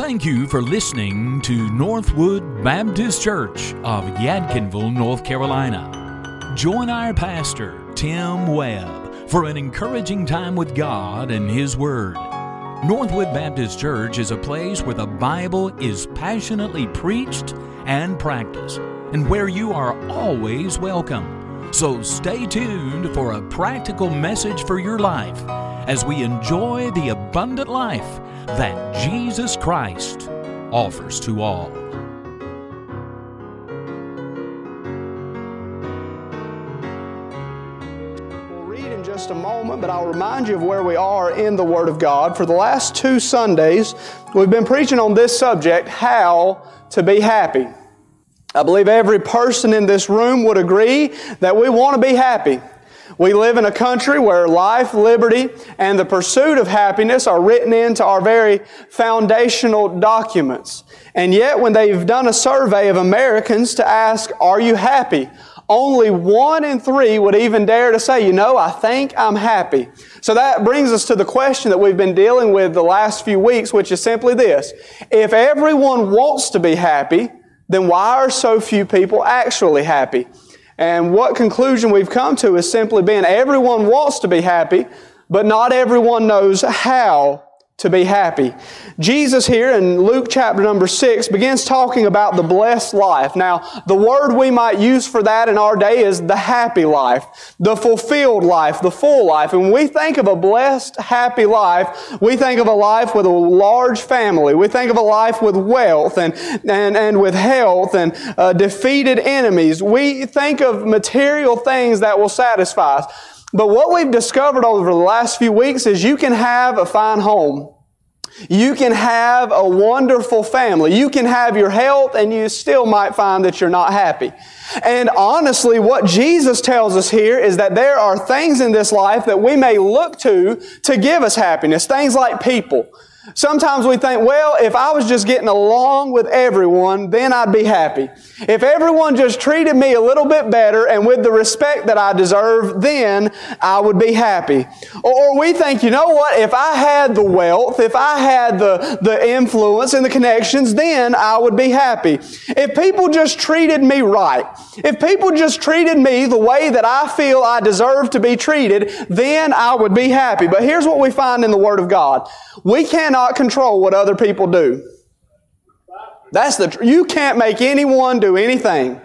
Thank you for listening to Northwood Baptist Church of Yadkinville, North Carolina. Join our pastor, Tim Webb, for an encouraging time with God and His Word. Northwood Baptist Church is a place where the Bible is passionately preached and practiced, and where you are always welcome. So stay tuned for a practical message for your life as we enjoy the abundant life that Jesus Christ offers to all. We'll read in just a moment, but I'll remind you of where we are in the Word of God. For the last two Sundays, we've been preaching on this subject how to be happy. I believe every person in this room would agree that we want to be happy. We live in a country where life, liberty, and the pursuit of happiness are written into our very foundational documents. And yet, when they've done a survey of Americans to ask, Are you happy? Only one in three would even dare to say, You know, I think I'm happy. So that brings us to the question that we've been dealing with the last few weeks, which is simply this If everyone wants to be happy, then why are so few people actually happy? And what conclusion we've come to is simply been everyone wants to be happy, but not everyone knows how to be happy. Jesus here in Luke chapter number 6 begins talking about the blessed life. Now, the word we might use for that in our day is the happy life, the fulfilled life, the full life. And when we think of a blessed, happy life, we think of a life with a large family. We think of a life with wealth and, and, and with health and uh, defeated enemies. We think of material things that will satisfy us. But what we've discovered over the last few weeks is you can have a fine home. You can have a wonderful family. You can have your health and you still might find that you're not happy. And honestly, what Jesus tells us here is that there are things in this life that we may look to to give us happiness. Things like people. Sometimes we think, well, if I was just getting along with everyone, then I'd be happy. If everyone just treated me a little bit better and with the respect that I deserve, then I would be happy. Or we think, you know what, if I had the wealth, if I had the, the influence and the connections, then I would be happy. If people just treated me right, if people just treated me the way that I feel I deserve to be treated, then I would be happy. But here's what we find in the Word of God. We cannot control what other people do. That's the, tr- you can't make anyone do anything.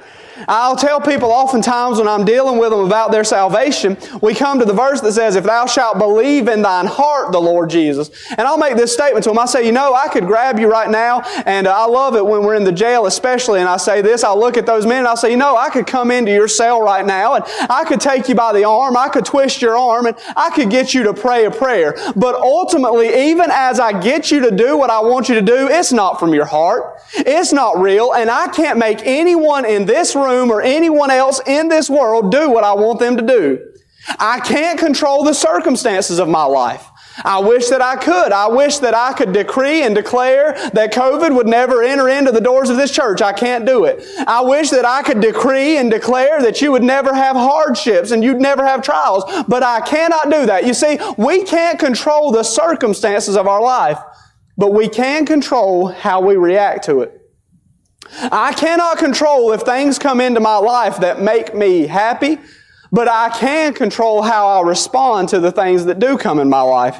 I'll tell people oftentimes when I'm dealing with them about their salvation, we come to the verse that says, If thou shalt believe in thine heart the Lord Jesus. And I'll make this statement to them. I say, You know, I could grab you right now, and uh, I love it when we're in the jail, especially, and I say this, I'll look at those men and I'll say, You know, I could come into your cell right now, and I could take you by the arm, I could twist your arm, and I could get you to pray a prayer. But ultimately, even as I get you to do what I want you to do, it's not from your heart. It's not real, and I can't make anyone in this room or anyone else in this world do what I want them to do. I can't control the circumstances of my life. I wish that I could. I wish that I could decree and declare that COVID would never enter into the doors of this church. I can't do it. I wish that I could decree and declare that you would never have hardships and you'd never have trials, but I cannot do that. You see, we can't control the circumstances of our life, but we can control how we react to it. I cannot control if things come into my life that make me happy, but I can control how I respond to the things that do come in my life.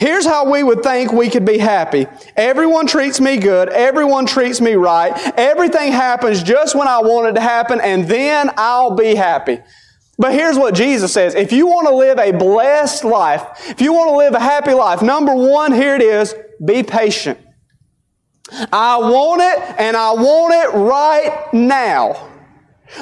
Here's how we would think we could be happy. Everyone treats me good. Everyone treats me right. Everything happens just when I want it to happen, and then I'll be happy. But here's what Jesus says. If you want to live a blessed life, if you want to live a happy life, number one, here it is, be patient. I want it and I want it right now.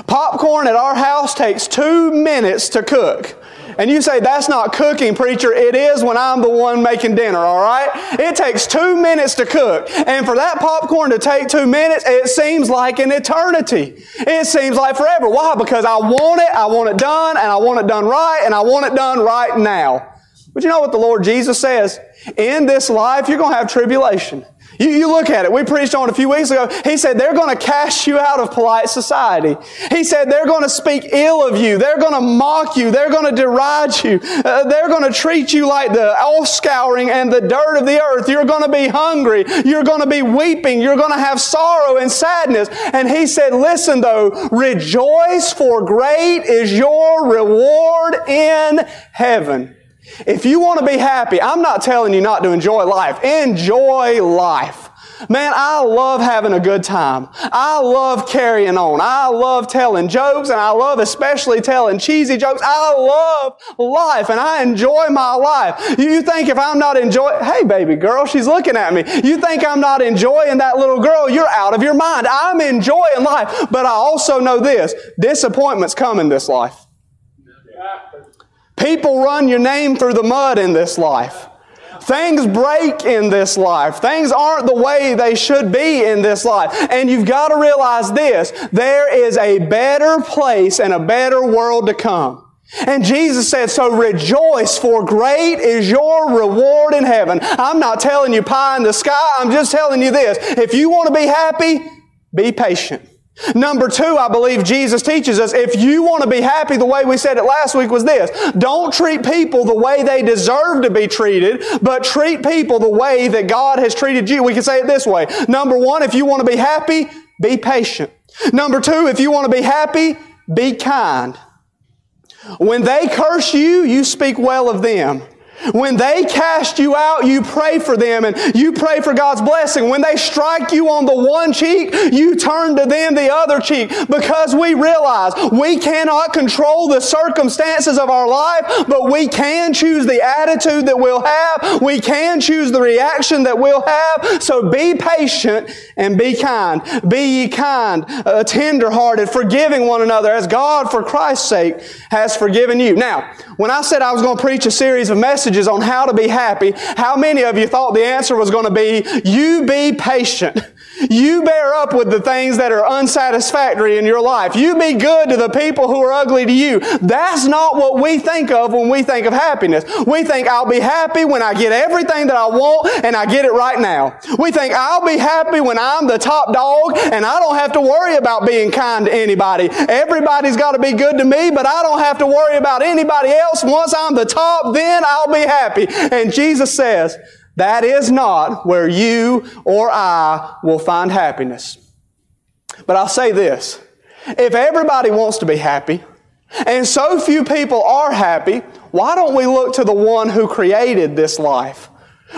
Popcorn at our house takes two minutes to cook. And you say, that's not cooking, preacher. It is when I'm the one making dinner, all right? It takes two minutes to cook. And for that popcorn to take two minutes, it seems like an eternity. It seems like forever. Why? Because I want it, I want it done, and I want it done right, and I want it done right now. But you know what the Lord Jesus says? In this life, you're going to have tribulation. You, you look at it. We preached on it a few weeks ago. He said they're going to cast you out of polite society. He said they're going to speak ill of you. They're going to mock you. They're going to deride you. Uh, they're going to treat you like the offscouring and the dirt of the earth. You're going to be hungry. You're going to be weeping. You're going to have sorrow and sadness. And he said, listen though, rejoice for great is your reward in heaven. If you want to be happy, I'm not telling you not to enjoy life. Enjoy life. Man, I love having a good time. I love carrying on. I love telling jokes and I love especially telling cheesy jokes. I love life and I enjoy my life. You think if I'm not enjoying, hey baby girl, she's looking at me. You think I'm not enjoying that little girl, you're out of your mind. I'm enjoying life. But I also know this, disappointments come in this life. People run your name through the mud in this life. Things break in this life. Things aren't the way they should be in this life. And you've got to realize this. There is a better place and a better world to come. And Jesus said, so rejoice for great is your reward in heaven. I'm not telling you pie in the sky. I'm just telling you this. If you want to be happy, be patient. Number two, I believe Jesus teaches us if you want to be happy, the way we said it last week was this. Don't treat people the way they deserve to be treated, but treat people the way that God has treated you. We can say it this way. Number one, if you want to be happy, be patient. Number two, if you want to be happy, be kind. When they curse you, you speak well of them. When they cast you out, you pray for them and you pray for God's blessing. When they strike you on the one cheek, you turn to them the other cheek because we realize we cannot control the circumstances of our life, but we can choose the attitude that we'll have. We can choose the reaction that we'll have. So be patient and be kind. Be ye kind, uh, tenderhearted, forgiving one another as God, for Christ's sake, has forgiven you. Now, when I said I was going to preach a series of messages on how to be happy, how many of you thought the answer was going to be, you be patient? You bear up with the things that are unsatisfactory in your life. You be good to the people who are ugly to you. That's not what we think of when we think of happiness. We think I'll be happy when I get everything that I want and I get it right now. We think I'll be happy when I'm the top dog and I don't have to worry about being kind to anybody. Everybody's got to be good to me, but I don't have to worry about anybody else. Once I'm the top, then I'll be happy. And Jesus says, that is not where you or I will find happiness. But I'll say this. If everybody wants to be happy, and so few people are happy, why don't we look to the one who created this life?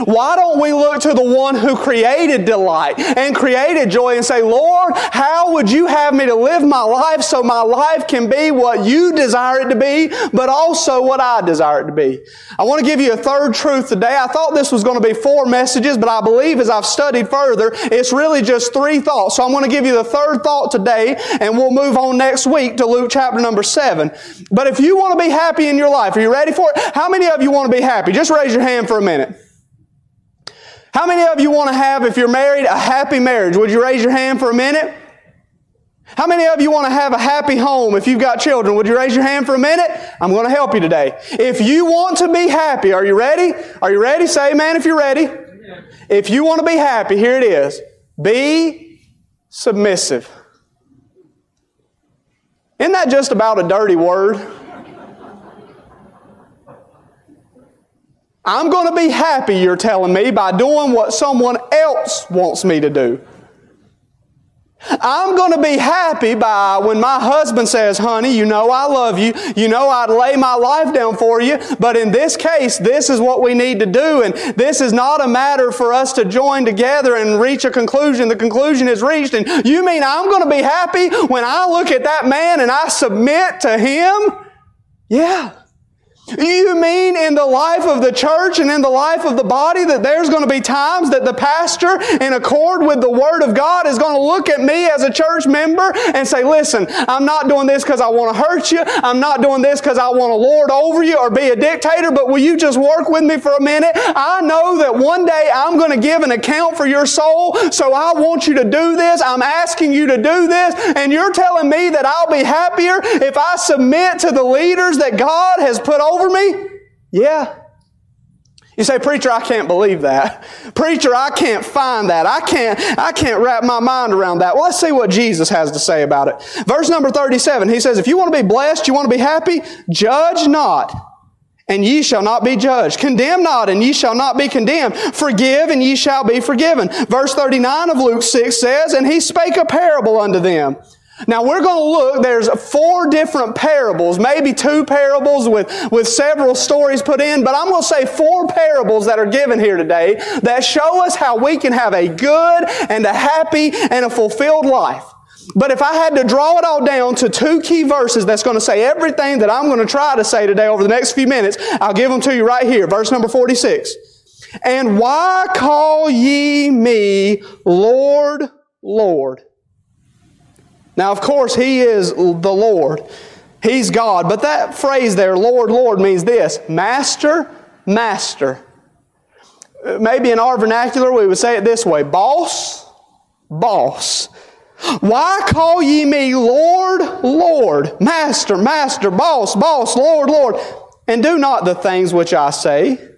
Why don't we look to the one who created delight and created joy and say, Lord, how would you have me to live my life so my life can be what you desire it to be, but also what I desire it to be? I want to give you a third truth today. I thought this was going to be four messages, but I believe as I've studied further, it's really just three thoughts. So I'm going to give you the third thought today, and we'll move on next week to Luke chapter number seven. But if you want to be happy in your life, are you ready for it? How many of you want to be happy? Just raise your hand for a minute. How many of you want to have, if you're married, a happy marriage? Would you raise your hand for a minute? How many of you want to have a happy home if you've got children? Would you raise your hand for a minute? I'm going to help you today. If you want to be happy, are you ready? Are you ready? Say amen if you're ready. If you want to be happy, here it is. Be submissive. Isn't that just about a dirty word? I'm going to be happy, you're telling me, by doing what someone else wants me to do. I'm going to be happy by when my husband says, honey, you know I love you. You know I'd lay my life down for you. But in this case, this is what we need to do. And this is not a matter for us to join together and reach a conclusion. The conclusion is reached. And you mean I'm going to be happy when I look at that man and I submit to him? Yeah. You mean in the life of the church and in the life of the body that there's going to be times that the pastor, in accord with the Word of God, is going to look at me as a church member and say, listen, I'm not doing this because I want to hurt you. I'm not doing this because I want to lord over you or be a dictator, but will you just work with me for a minute? I know that one day I'm going to give an account for your soul, so I want you to do this. I'm asking you to do this, and you're telling me that I'll be happier if I submit to the leaders that God has put over over me? Yeah. You say, preacher, I can't believe that. Preacher, I can't find that. I can't, I can't wrap my mind around that. Well, let's see what Jesus has to say about it. Verse number 37, he says, if you want to be blessed, you want to be happy, judge not, and ye shall not be judged. Condemn not, and ye shall not be condemned. Forgive, and ye shall be forgiven. Verse 39 of Luke 6 says, and he spake a parable unto them. Now we're going to look, there's four different parables, maybe two parables with, with several stories put in, but I'm going to say four parables that are given here today that show us how we can have a good and a happy and a fulfilled life. But if I had to draw it all down to two key verses that's going to say everything that I'm going to try to say today over the next few minutes, I'll give them to you right here. Verse number 46. And why call ye me Lord, Lord? Now, of course, He is the Lord. He's God. But that phrase there, Lord, Lord, means this Master, Master. Maybe in our vernacular, we would say it this way Boss, Boss. Why call ye me Lord, Lord, Master, Master, Boss, Boss, Lord, Lord, and do not the things which I say?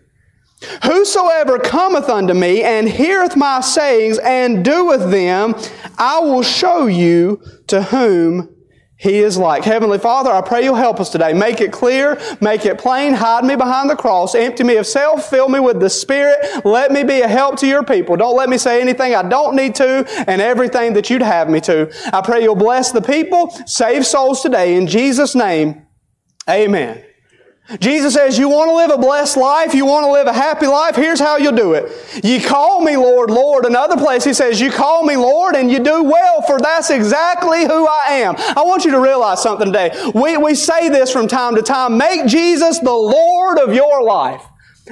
Whosoever cometh unto me and heareth my sayings and doeth them, I will show you to whom he is like. Heavenly Father, I pray you'll help us today. Make it clear, make it plain, hide me behind the cross, empty me of self, fill me with the Spirit, let me be a help to your people. Don't let me say anything I don't need to and everything that you'd have me to. I pray you'll bless the people, save souls today. In Jesus' name, amen. Jesus says, you want to live a blessed life, you want to live a happy life, here's how you'll do it. You call me Lord, Lord. Another place he says, you call me Lord and you do well, for that's exactly who I am. I want you to realize something today. We, we say this from time to time, make Jesus the Lord of your life.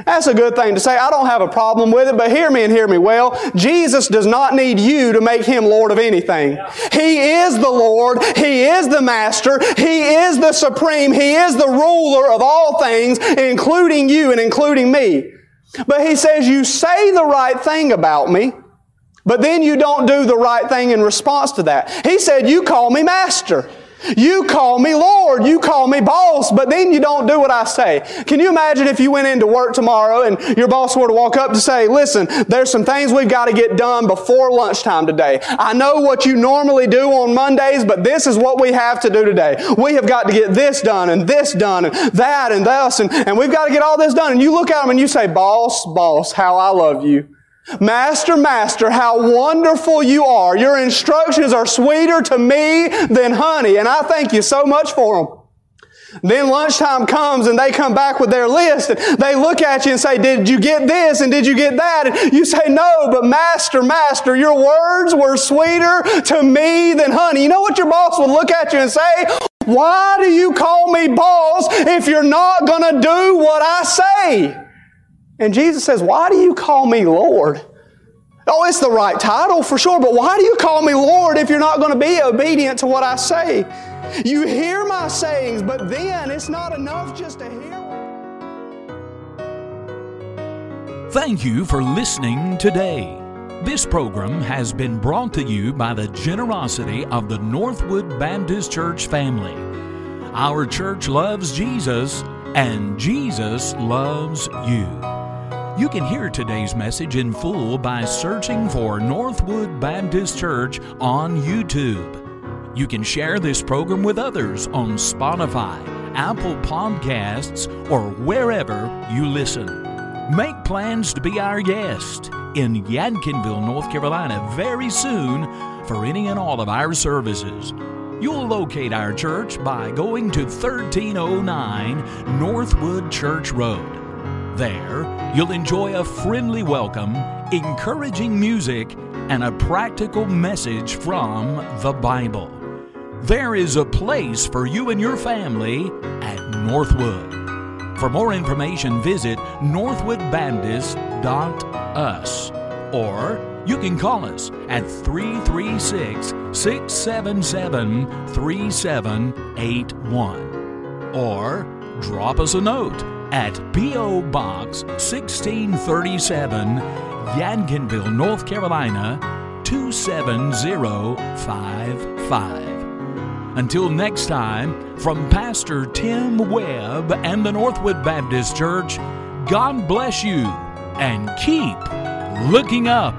That's a good thing to say. I don't have a problem with it, but hear me and hear me well. Jesus does not need you to make Him Lord of anything. He is the Lord. He is the Master. He is the Supreme. He is the ruler of all things, including you and including me. But He says, you say the right thing about me, but then you don't do the right thing in response to that. He said, you call me Master. You call me Lord, you call me boss, but then you don't do what I say. Can you imagine if you went into work tomorrow and your boss were to walk up to say, listen, there's some things we've got to get done before lunchtime today. I know what you normally do on Mondays, but this is what we have to do today. We have got to get this done and this done and that and this and, and we've got to get all this done. And you look at them and you say, boss, boss, how I love you. Master, Master, how wonderful you are. Your instructions are sweeter to me than honey, and I thank you so much for them. Then lunchtime comes and they come back with their list and they look at you and say, did you get this and did you get that? And you say, no, but master, master, your words were sweeter to me than honey. You know what your boss would look at you and say? Why do you call me boss if you're not going to do what I say? And Jesus says, Why do you call me Lord? Oh, it's the right title for sure, but why do you call me Lord if you're not going to be obedient to what I say? You hear my sayings, but then it's not enough just to hear. Thank you for listening today. This program has been brought to you by the generosity of the Northwood Baptist Church family. Our church loves Jesus, and Jesus loves you. You can hear today's message in full by searching for Northwood Baptist Church on YouTube. You can share this program with others on Spotify, Apple Podcasts, or wherever you listen. Make plans to be our guest in Yadkinville, North Carolina very soon for any and all of our services. You'll locate our church by going to 1309 Northwood Church Road. There, you'll enjoy a friendly welcome, encouraging music, and a practical message from the Bible. There is a place for you and your family at Northwood. For more information, visit northwoodbaptist.us or you can call us at 336 677 3781 or drop us a note at P.O. Box 1637, Yadkinville, North Carolina 27055. Until next time, from Pastor Tim Webb and the Northwood Baptist Church, God bless you and keep looking up.